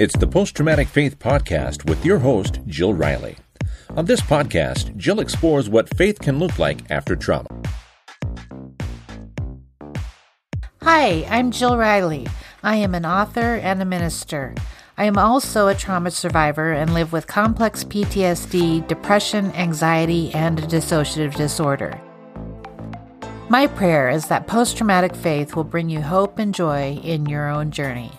It's the Post Traumatic Faith Podcast with your host, Jill Riley. On this podcast, Jill explores what faith can look like after trauma. Hi, I'm Jill Riley. I am an author and a minister. I am also a trauma survivor and live with complex PTSD, depression, anxiety, and a dissociative disorder. My prayer is that post traumatic faith will bring you hope and joy in your own journey.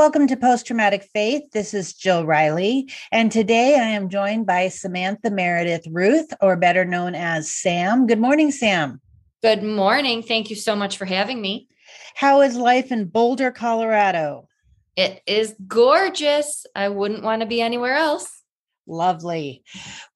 Welcome to Post Traumatic Faith. This is Jill Riley, and today I am joined by Samantha Meredith Ruth, or better known as Sam. Good morning, Sam. Good morning. Thank you so much for having me. How is life in Boulder, Colorado? It is gorgeous. I wouldn't want to be anywhere else. Lovely.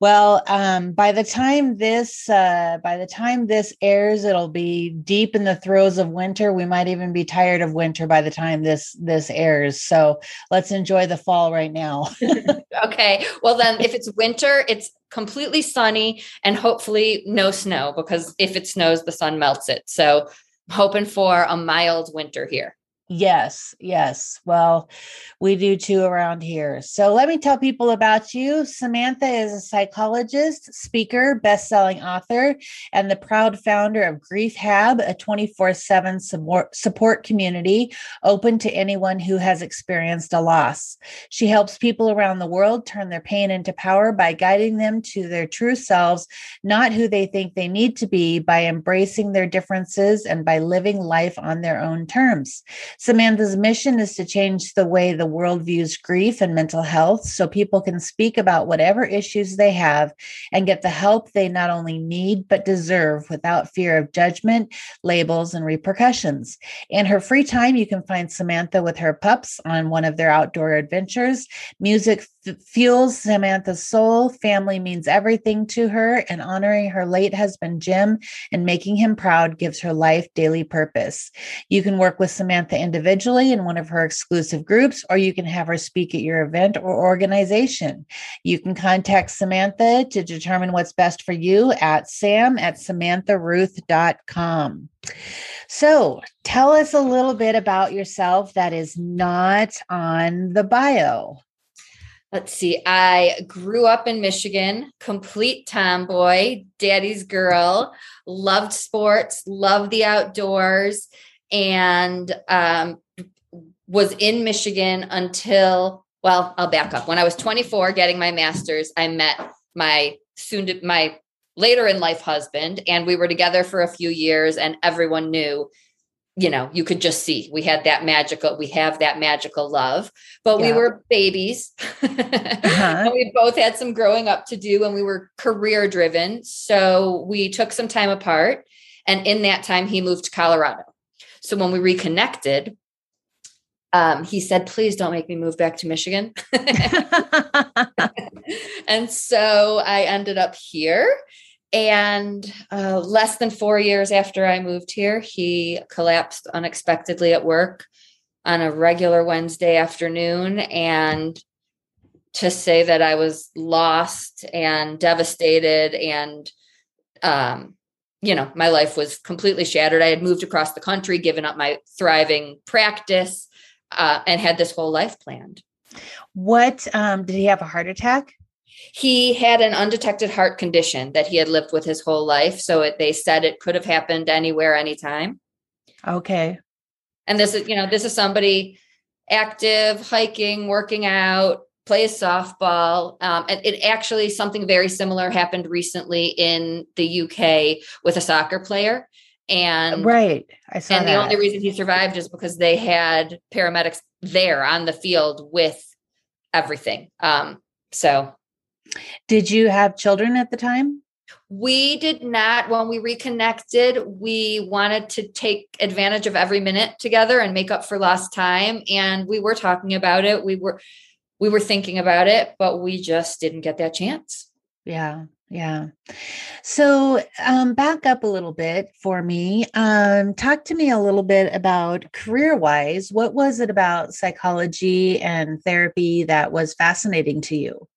Well, um, by the time this uh, by the time this airs, it'll be deep in the throes of winter. We might even be tired of winter by the time this this airs. So let's enjoy the fall right now. okay. Well, then, if it's winter, it's completely sunny and hopefully no snow because if it snows, the sun melts it. So, hoping for a mild winter here. Yes, yes. Well, we do too around here. So let me tell people about you. Samantha is a psychologist, speaker, best-selling author, and the proud founder of Grief Hab, a 24/7 support community open to anyone who has experienced a loss. She helps people around the world turn their pain into power by guiding them to their true selves, not who they think they need to be, by embracing their differences and by living life on their own terms. Samantha's mission is to change the way the world views grief and mental health so people can speak about whatever issues they have and get the help they not only need but deserve without fear of judgment, labels, and repercussions. In her free time, you can find Samantha with her pups on one of their outdoor adventures. Music f- fuels Samantha's soul. Family means everything to her, and honoring her late husband, Jim, and making him proud gives her life daily purpose. You can work with Samantha individually in one of her exclusive groups, or you can have her speak at your event or organization. You can contact Samantha to determine what's best for you at sam at samantharuth.com. So tell us a little bit about yourself that is not on the bio. Let's see. I grew up in Michigan, complete tomboy, daddy's girl, loved sports, loved the outdoors, and um, was in Michigan until, well, I'll back up. When I was 24, getting my master's, I met my soon to my later in life husband, and we were together for a few years, and everyone knew you know you could just see we had that magical we have that magical love but yeah. we were babies uh-huh. we both had some growing up to do and we were career driven so we took some time apart and in that time he moved to colorado so when we reconnected um, he said please don't make me move back to michigan and so i ended up here and uh, less than four years after I moved here, he collapsed unexpectedly at work on a regular Wednesday afternoon. And to say that I was lost and devastated and, um, you know, my life was completely shattered. I had moved across the country, given up my thriving practice, uh, and had this whole life planned. What um, did he have a heart attack? he had an undetected heart condition that he had lived with his whole life. So it, they said it could have happened anywhere, anytime. Okay. And this is, you know, this is somebody active, hiking, working out, plays softball. Um, and it actually something very similar happened recently in the UK with a soccer player. And right, I saw. And that. the only reason he survived is because they had paramedics there on the field with everything. Um, so did you have children at the time? We did not. When we reconnected, we wanted to take advantage of every minute together and make up for lost time. And we were talking about it. We were we were thinking about it, but we just didn't get that chance. Yeah. Yeah. So, um, back up a little bit for me. Um, talk to me a little bit about career wise. What was it about psychology and therapy that was fascinating to you?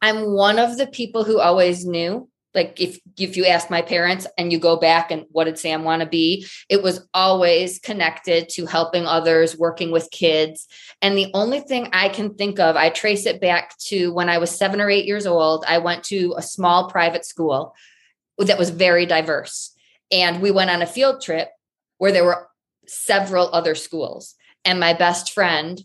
I'm one of the people who always knew like if if you ask my parents and you go back and what did sam want to be it was always connected to helping others working with kids. And the only thing i can think of i trace it back to when i was 7 or 8 years old i went to a small private school that was very diverse. And we went on a field trip where there were several other schools. And my best friend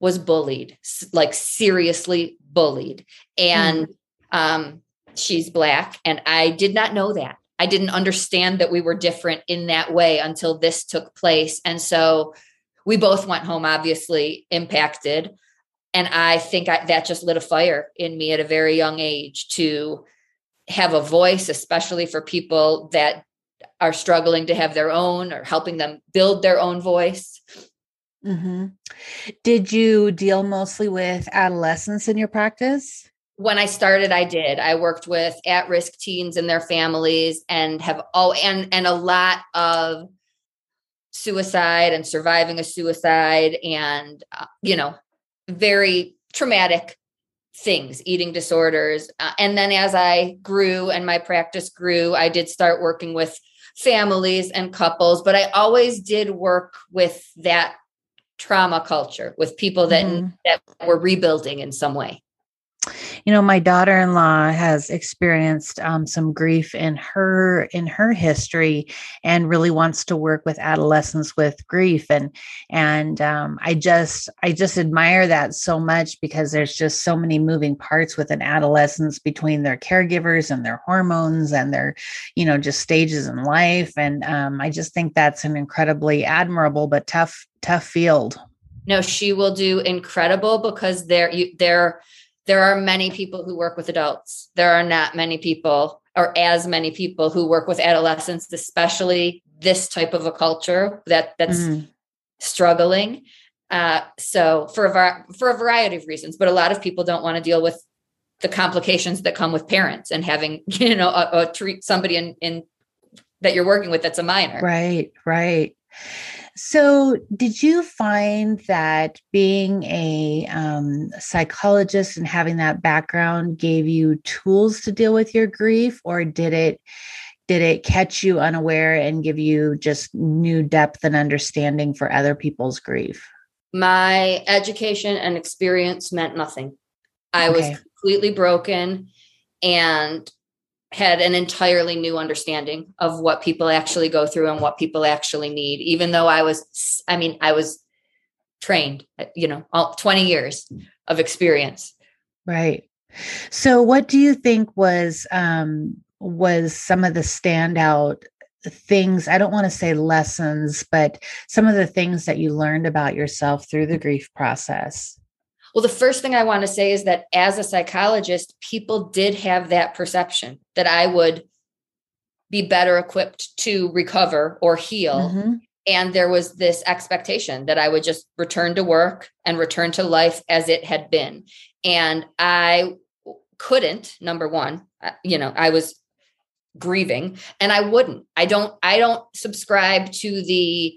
was bullied like seriously bullied. And mm. um she's black. And I did not know that. I didn't understand that we were different in that way until this took place. And so we both went home, obviously impacted. And I think I, that just lit a fire in me at a very young age to have a voice, especially for people that are struggling to have their own or helping them build their own voice. Mm-hmm. Did you deal mostly with adolescents in your practice? When I started, I did. I worked with at-risk teens and their families, and have all and and a lot of suicide and surviving a suicide, and uh, you know, very traumatic things, eating disorders. Uh, and then as I grew and my practice grew, I did start working with families and couples, but I always did work with that trauma culture with people that mm-hmm. that were rebuilding in some way you know my daughter-in-law has experienced um, some grief in her in her history and really wants to work with adolescents with grief. And and um, i just i just admire that so much because there's just so many moving parts with an adolescence between their caregivers and their hormones and their you know just stages in life. And um, i just think that's an incredibly admirable but tough tough field. No she will do incredible because they're they're there are many people who work with adults. There are not many people or as many people who work with adolescents, especially this type of a culture that that's mm. struggling. Uh, so for a for a variety of reasons, but a lot of people don't want to deal with the complications that come with parents and having you know a, a treat somebody in in that you're working with that's a minor. Right, right. So, did you find that being a um, psychologist and having that background gave you tools to deal with your grief, or did it did it catch you unaware and give you just new depth and understanding for other people's grief? My education and experience meant nothing. I okay. was completely broken, and had an entirely new understanding of what people actually go through and what people actually need even though i was i mean i was trained you know all 20 years of experience. Right. So what do you think was um was some of the standout things i don't want to say lessons but some of the things that you learned about yourself through the grief process well, the first thing I want to say is that as a psychologist, people did have that perception that I would be better equipped to recover or heal. Mm-hmm. And there was this expectation that I would just return to work and return to life as it had been. And I couldn't, number one, you know, I was grieving and I wouldn't. I don't, I don't subscribe to the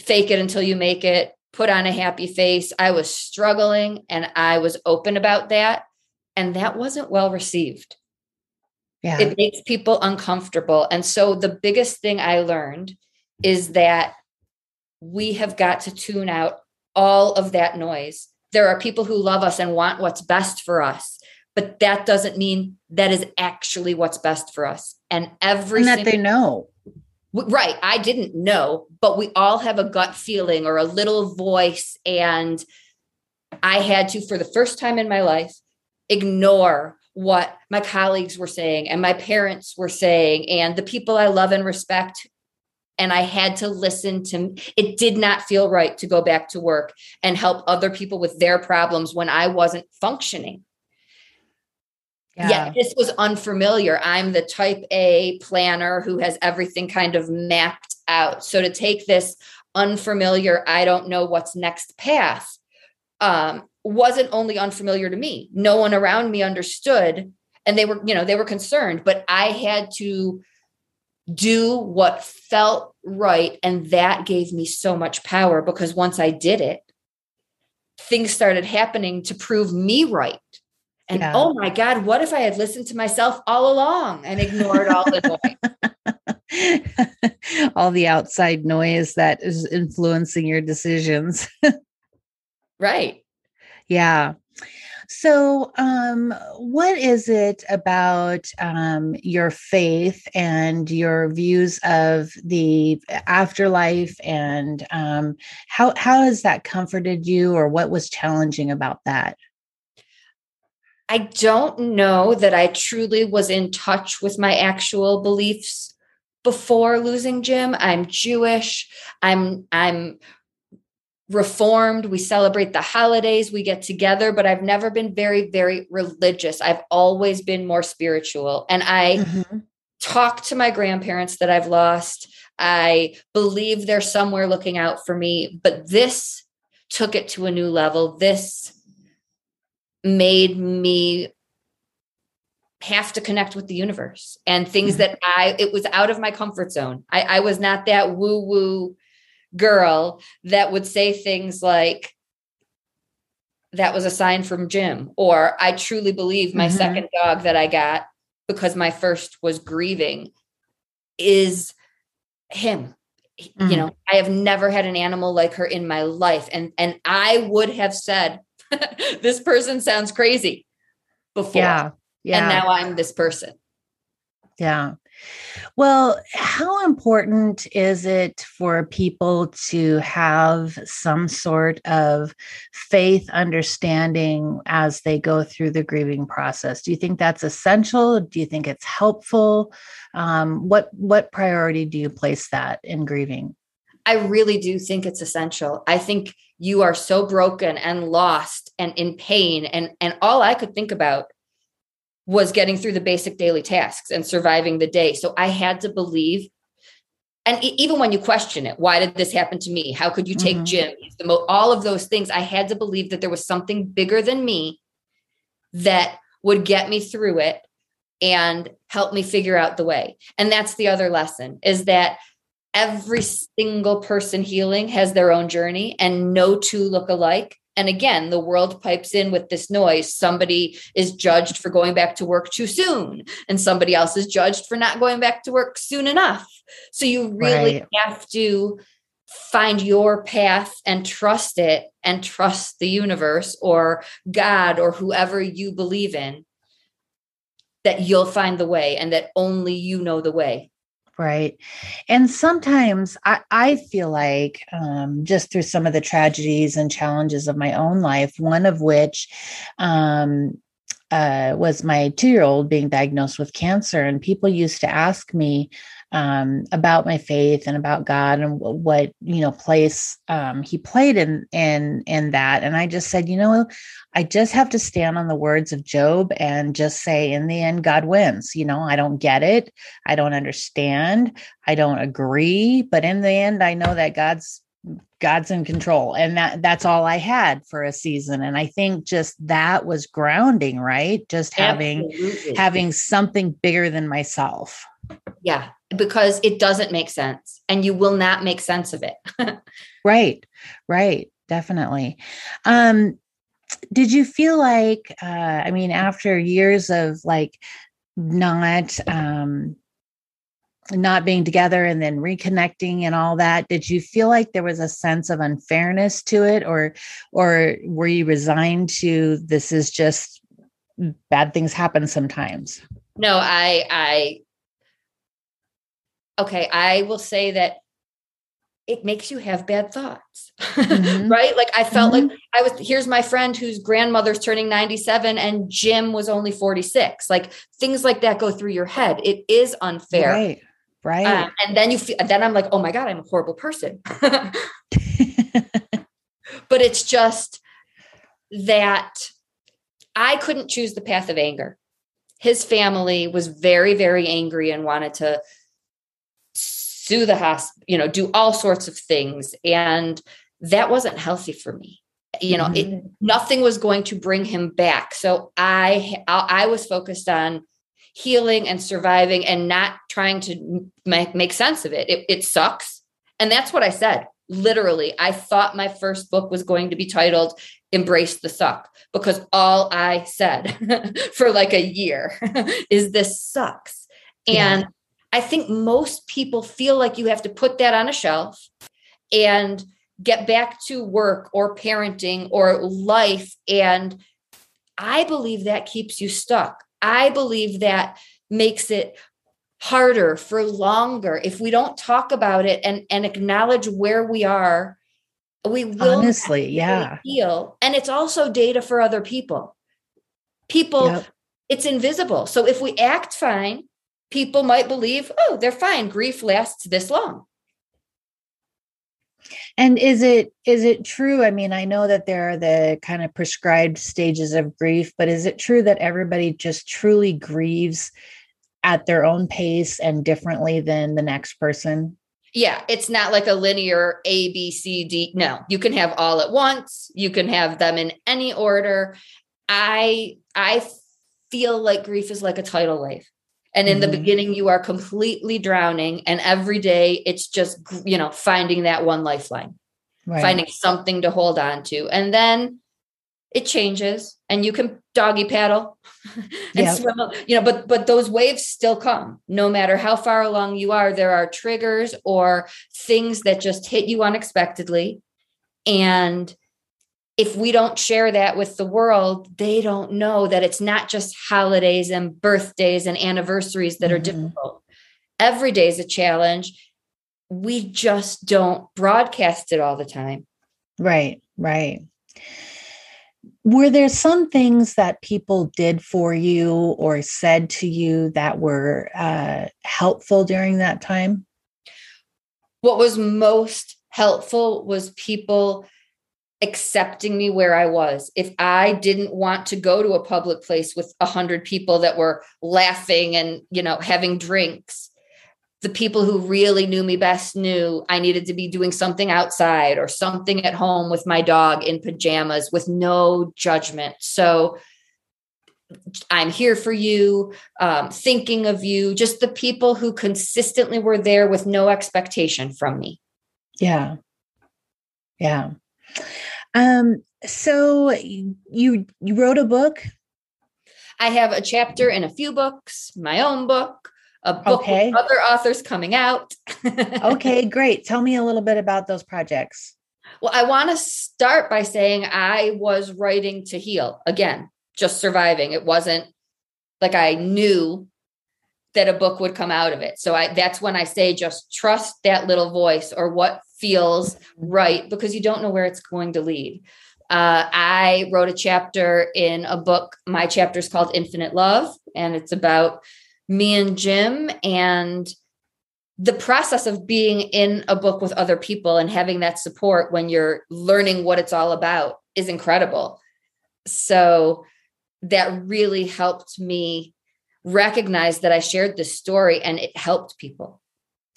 fake it until you make it put on a happy face. I was struggling and I was open about that. And that wasn't well received. Yeah. It makes people uncomfortable. And so the biggest thing I learned is that we have got to tune out all of that noise. There are people who love us and want what's best for us, but that doesn't mean that is actually what's best for us. And every and that they know Right. I didn't know, but we all have a gut feeling or a little voice. And I had to, for the first time in my life, ignore what my colleagues were saying and my parents were saying and the people I love and respect. And I had to listen to it, did not feel right to go back to work and help other people with their problems when I wasn't functioning. Yeah. Yet this was unfamiliar. I'm the type A planner who has everything kind of mapped out. So to take this unfamiliar, I don't know what's next path um, wasn't only unfamiliar to me. No one around me understood. And they were, you know, they were concerned, but I had to do what felt right. And that gave me so much power because once I did it, things started happening to prove me right And Yeah. oh my God, what if I had listened to myself all along and ignored all the noise? all the outside noise that is influencing your decisions. right. Yeah. So, um, what is it about um, your faith and your views of the afterlife, and um, how how has that comforted you, or what was challenging about that? I don't know that I truly was in touch with my actual beliefs before losing Jim. I'm Jewish. I'm I'm reformed. We celebrate the holidays, we get together, but I've never been very very religious. I've always been more spiritual. And I Mhm. talk to my grandparents that I've lost. I believe they're somewhere looking out for me, but this took it to a new level. This made me have to connect with the universe and things that I, it was out of my comfort zone. I, I was not that woo woo girl that would say things like, that was a sign from Jim, or I truly believe my Mhm. second dog that I got because my first was grieving is him. You Mhm. know, I have never had an animal like her in my life. And and I would have said, this person sounds crazy before. Yeah, yeah. And now I'm this person. Yeah. Well, how important is it for people to have some sort of faith understanding as they go through the grieving process? Do you think that's essential? Do you think it's helpful? Um, what what priority do you place that in grieving? I really do think it's essential. I think you are so broken and lost and in pain. And, and all I could think about was getting through the basic daily tasks and surviving the day. So I had to believe. And even when you question it, why did this happen to me? How could you take Mhm. Jim? He's the mo- all of those things, I had to believe that there was something bigger than me that would get me through it and help me figure out the way. And that's the other lesson is that every single person healing has their own journey and no two look alike. And again, the world pipes in with this noise. Somebody is judged for going back to work too soon, and somebody else is judged for not going back to work soon enough. So you really Right. have to find your path and trust it and trust the universe or God or whoever you believe in that you'll find the way and that only you know the way. Right. And sometimes I, I feel like, um, just through some of the tragedies and challenges of my own life, one of which um, uh, was my two year old being diagnosed with cancer. And people used to ask me um, about my faith and about God and wh- what, you know, place um, he played in, in, in that. And I just said, you know, I just have to stand on the words of Job and just say, in the end, God wins. You know, I don't get it. I don't understand. I don't agree, but in the end I know that God's God's in control and that that's all I had for a season and I think just that was grounding, right? Just having Absolutely. having something bigger than myself. Yeah, because it doesn't make sense and you will not make sense of it. Right. Right. Definitely. Um did you feel like uh I mean after years of like not um not being together and then reconnecting and all that did you feel like there was a sense of unfairness to it or or were you resigned to this is just bad things happen sometimes no, I I okay, I will say that it makes you have bad thoughts. Mhm. right? Like I felt like I was here's my friend whose grandmother's turning 97 and Jim was only 46. Like things like that go through your head. It is unfair. right right Um, and then you feel then I'm like, oh my God, I'm a horrible person. but it's just that I couldn't choose the path of anger. His family was very, very angry and wanted to sue the hospital, you know, do all sorts of things. And that wasn't healthy for me. You know, it, mm-hmm. nothing was going to bring him back. So I, I I was focused on healing and surviving and not trying to make, make sense of it. it. It sucks. And that's what I said. Literally, I thought my first book was going to be titled embrace the suck because all I said for like a year is this sucks. And yeah. I think most people feel like you have to put that on a shelf and get back to work or parenting or life. And I believe that keeps you stuck. I believe that makes it harder for longer if we don't talk about it and, and acknowledge where we are we will honestly yeah feel and it's also data for other people people yep. it's invisible so if we act fine people might believe oh they're fine grief lasts this long and is it is it true? I mean, I know that there are the kind of prescribed stages of grief, but is it true that everybody just truly grieves at their own pace and differently than the next person? Yeah, it's not like a linear A, B, C, D. No, you can have all at once. You can have them in any order. I I feel like grief is like a tidal wave. And in mm-hmm. the beginning, you are completely drowning. And every day it's just, you know, finding that one lifeline, right. finding something to hold on to. And then it changes and you can doggy paddle and yep. swim, you know, but, but those waves still come no matter how far along you are. There are triggers or things that just hit you unexpectedly. And if we don't share that with the world, they don't know that it's not just holidays and birthdays and anniversaries that mm-hmm. are difficult. Every day is a challenge. We just don't broadcast it all the time. Right, right. Were there some things that people did for you or said to you that were uh, helpful during that time? What was most helpful was people accepting me where I was. If I didn't want to go to a public place with a hundred people that were laughing and, you know, having drinks, the people who really knew me best knew I needed to be doing something outside or something at home with my dog in pajamas with no judgment. So I'm here for you, um, thinking of you, just the people who consistently were there with no expectation from me. Yeah. Yeah. Um, so you you wrote a book? I have a chapter in a few books, my own book, a book okay. with other authors coming out. okay, great. Tell me a little bit about those projects. Well, I want to start by saying I was writing to heal again, just surviving. It wasn't like I knew that a book would come out of it. So I that's when I say just trust that little voice or what feels right because you don't know where it's going to lead. Uh, I wrote a chapter in a book. My chapter is called Infinite Love, and it's about me and Jim and the process of being in a book with other people and having that support when you're learning what it's all about is incredible. So that really helped me recognize that I shared this story and it helped people.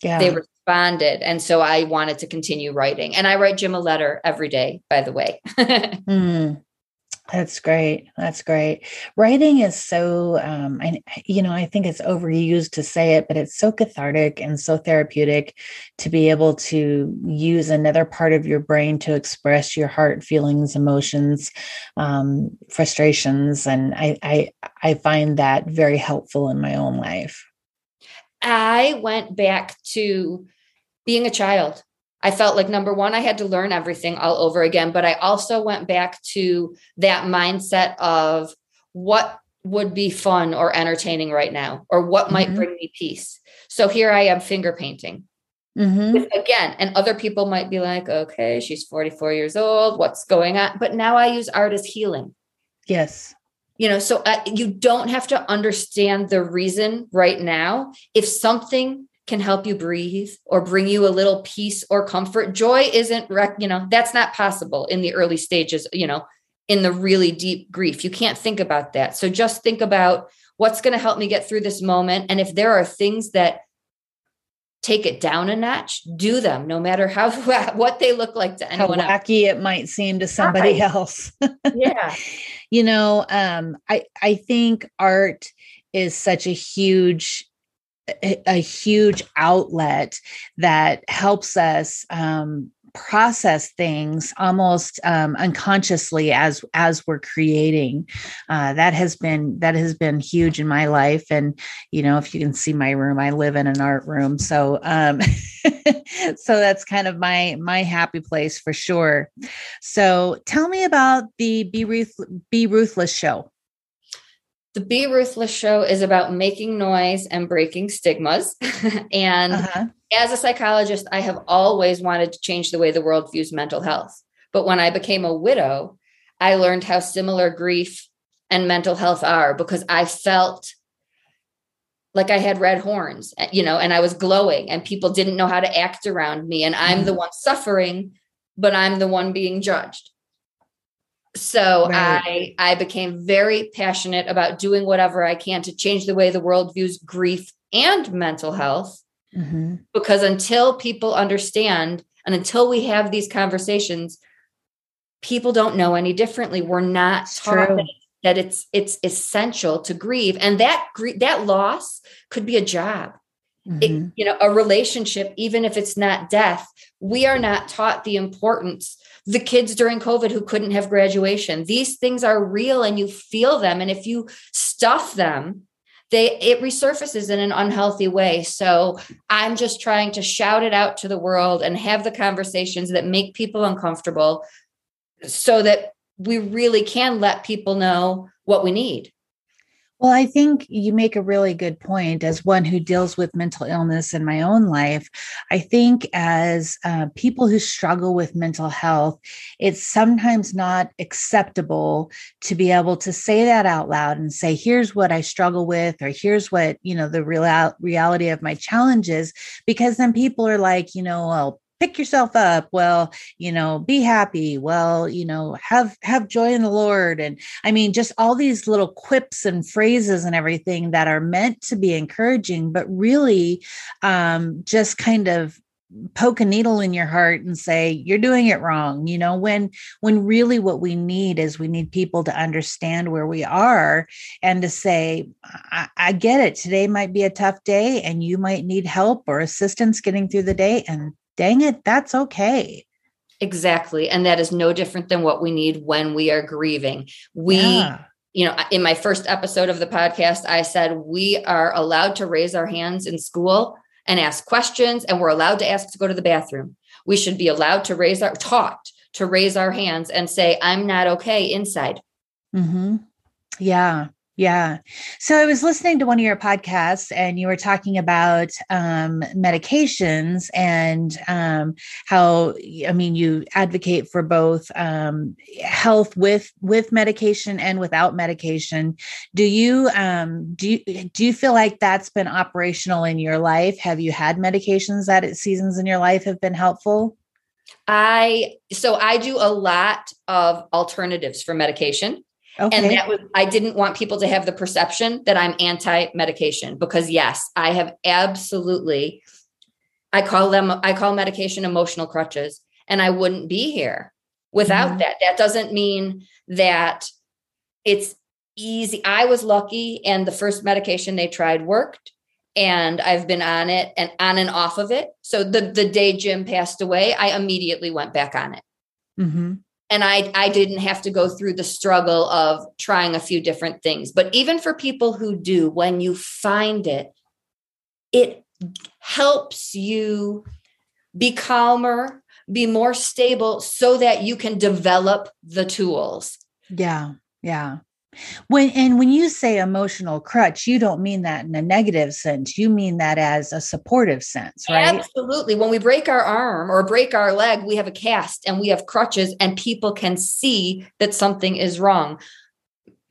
Yeah. They responded. And so I wanted to continue writing. And I write Jim a letter every day, by the way. mm, that's great. That's great. Writing is so, um, I, you know, I think it's overused to say it, but it's so cathartic and so therapeutic to be able to use another part of your brain to express your heart, feelings, emotions, um, frustrations, and I, I, I find that very helpful in my own life. I went back to being a child. I felt like number one, I had to learn everything all over again. But I also went back to that mindset of what would be fun or entertaining right now, or what might mm-hmm. bring me peace. So here I am finger painting. Mm-hmm. Again, and other people might be like, okay, she's 44 years old. What's going on? But now I use art as healing. Yes. You know, so uh, you don't have to understand the reason right now. If something can help you breathe or bring you a little peace or comfort. Joy isn't, rec- you know, that's not possible in the early stages, you know, in the really deep grief. You can't think about that. So just think about what's going to help me get through this moment. And if there are things that take it down a notch, do them, no matter how what they look like to anyone. How wacky else. it might seem to somebody right. else. yeah, you know, um, I I think art is such a huge a, a huge outlet that helps us um, process things almost um, unconsciously as as we're creating. Uh, that has been that has been huge in my life. And you know, if you can see my room, I live in an art room, so um, so that's kind of my my happy place for sure. So tell me about the Be Ruth Be Ruthless show. The Be Ruthless show is about making noise and breaking stigmas. and uh-huh. as a psychologist, I have always wanted to change the way the world views mental health. But when I became a widow, I learned how similar grief and mental health are because I felt like I had red horns, eh, you know, and I was glowing and people didn't know how to act around me. And I'm the one suffering, but I'm the one being judged so right. i i became very passionate about doing whatever i can to change the way the world views grief and mental health. Mm-hmm. because until people understand and until we have these conversations people don't know any differently. We're not it's taught that, that, it's it's essential to grieve. And that that loss could be a job mm-hmm. it, you know a relationship even if it's not death we are not taught the importance the kids during COVID who couldn't have graduation. These things are real and you feel them. And if you stuff them, they it resurfaces in an unhealthy way. So I'm just trying to shout it out to the world and have the conversations that make people uncomfortable so that we really can let people know what we need. Well, I think you make a really good point as one who deals with mental illness in my own life. I think as uh, people who struggle with mental health, it's sometimes not acceptable to be able to say that out loud and say, here's what I struggle with, or here's what, you know, the real reality of my challenges, because then people are like, you know, well, pick yourself up well you know be happy well you know have have joy in the lord. And i mean just all these little quips and phrases and everything that are meant to be encouraging but really um just kind of poke a needle in your heart and say you're doing it wrong. You know when when really what we need is we need people to understand where we are and to say I, I, get it. Today might be a tough day and you might need help or assistance getting through the day. And dang it, that's okay. Exactly. And that is no different than what we need when we are grieving. We, yeah. you know, in my first episode of the podcast, I said we are allowed to raise our hands in school and ask questions, and we're allowed to ask to go to the bathroom. We should be allowed to raise our, taught to raise our hands and say, I'm not okay inside. Mm-hmm. Yeah. Yeah. So I was listening to one of your podcasts and you were talking about um, medications and um, how, I mean, you advocate for both um, health with with medication and without medication. Do you um, do you, do you feel like that's been operational in your life? Have you had medications that at seasons in your life have been helpful? I so I do a lot of alternatives for medication. Okay. And that was, I didn't want people to have the perception that I'm anti medication because, yes, I have absolutely, I call them, I call medication emotional crutches, and I wouldn't be here without mm-hmm. that. That doesn't mean that it's easy. I was lucky, and the first medication they tried worked. And I've been on it and on and off of it. So the the day Jim passed away, I immediately went back on it. Mm-hmm and I I didn't have to go through the struggle of trying a few different things. But even for people who do, when you find it, it helps you be calmer, be more stable so that you can develop the tools. Yeah. Yeah. When and when you say emotional crutch, you don't mean that in a negative sense. You mean that as a supportive sense, right? Absolutely. When we break our arm or break our leg, we have a cast and we have crutches and people can see that something is wrong.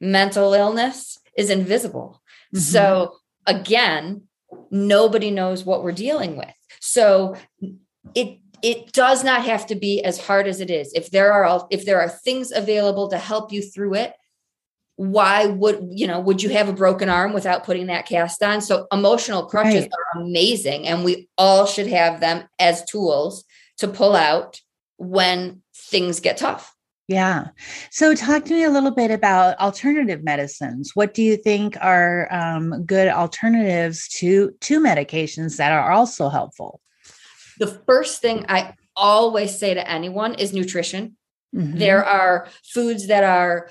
Mental illness is invisible. Mm-hmm. So again, nobody knows what we're dealing with. So it it does not have to be as hard as it is. If there are if there are things available to help you through it, why would you know would you have a broken arm without putting that cast on so emotional crutches right. are amazing and we all should have them as tools to pull out when things get tough yeah so talk to me a little bit about alternative medicines what do you think are um, good alternatives to to medications that are also helpful the first thing i always say to anyone is nutrition. Mhm. There are foods that are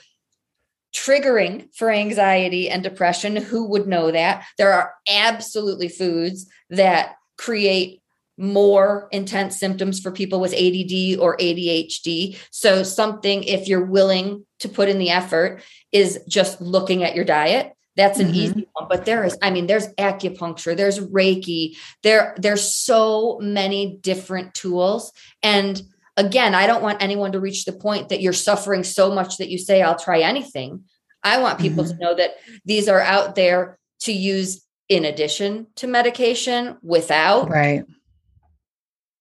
triggering for anxiety and depression. Who would know that? There are absolutely foods that create more intense symptoms for people with ADD or ADHD. So, something, if you're willing to put in the effort, is just looking at your diet. That's an Mhm. easy one. But there is, I mean, there's acupuncture, there's Reiki, there, there's so many different tools. And again, I don't want anyone to reach the point that you're suffering so much that you say, I'll try anything. I want people to know that these are out there to use in addition to medication without. right.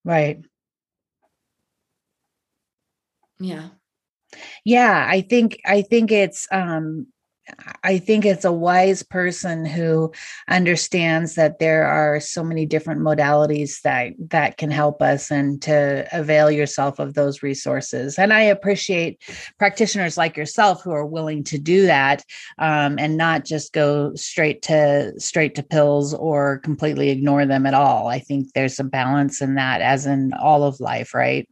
Right. Yeah. Yeah, I think I think it's um I think it's a wise person who understands that there are so many different modalities that that can help us and to avail yourself of those resources. And I appreciate practitioners like yourself who are willing to do that um, and not just go straight to straight to pills or completely ignore them at all. I think there's a balance in that, as in all of life, right?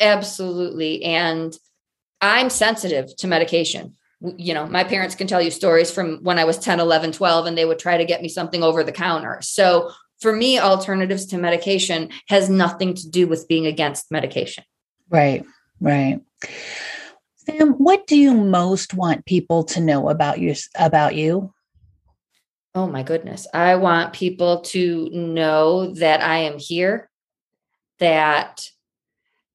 Absolutely. And I'm sensitive to medication. You know, my parents can tell you stories from when I was 10, 11, 12, and they would try to get me something over the counter. So for me, alternatives to medication has nothing to do with being against medication. Right, right. Sam, what do you most want people to know about you about you? Oh my goodness. I want people to know that I am here, that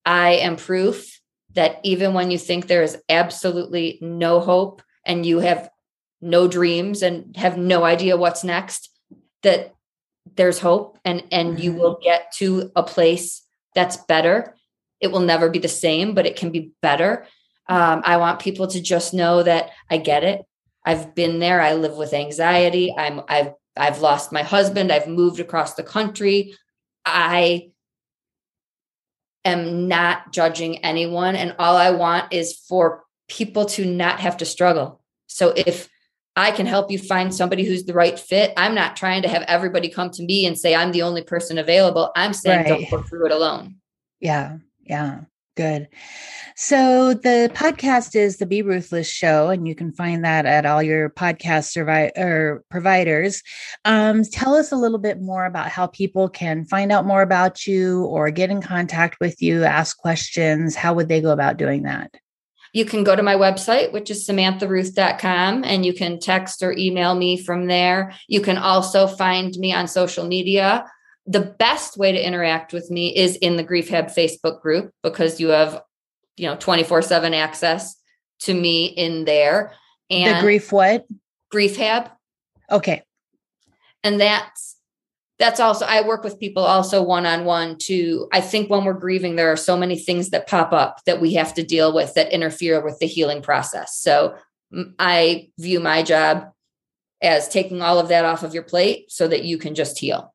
I am proof that even when you think there is absolutely no hope and you have no dreams and have no idea what's next, that there's hope and and you Mhm. will get to a place that's better. It will never be the same, but it can be better. Um, I want people to just know that I get it. I've been there. I live with anxiety. I'm I've I've lost my husband. I've moved across the country. I am not judging anyone and all I want is for people to not have to struggle. So if I can help you find somebody who's the right fit, I'm not trying to have everybody come to me and say I'm the only person available. I'm saying Right. don't go through it alone. Yeah, yeah, good. So the podcast is the Be Ruthless Show, and you can find that at all your podcast survi- or providers. Um, tell us a little bit more about how people can find out more about you or get in contact with you, ask questions. How would they go about doing that? You can go to my website, which is samantharuth.com, and you can text or email me from there. You can also find me on social media. The best way to interact with me is in the Grief Hab Facebook group because you have, you know, 24-7 access to me in there. And the grief what? Grief Hab. Okay. and that's that's also i work with people also one-on-one to i think when we're grieving there are so many things that pop up that we have to deal with that interfere with the healing process so i view my job as taking all of that off of your plate so that you can just heal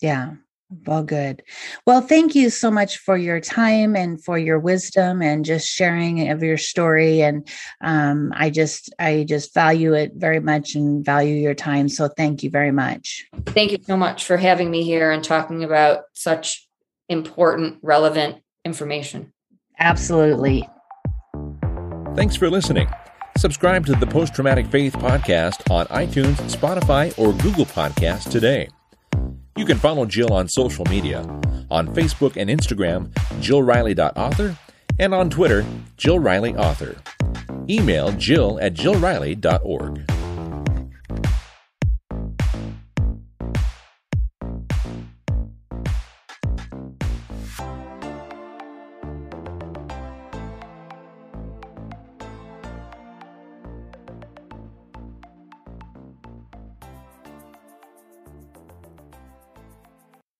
Yeah. Well, good. Well, thank you so much for your time and for your wisdom and just sharing of your story. And um, I just, I just value it very much and value your time. So thank you very much. thank you so much for having me here and talking about such important relevant information Absolutely. Thanks for listening. Subscribe to the Post Traumatic Faith Podcast on iTunes, Spotify, or Google Podcasts today. You can follow Jill on social media on Facebook and Instagram, jillriley.author, and on Twitter, Jill Riley Author. Email jill at jillriley.org.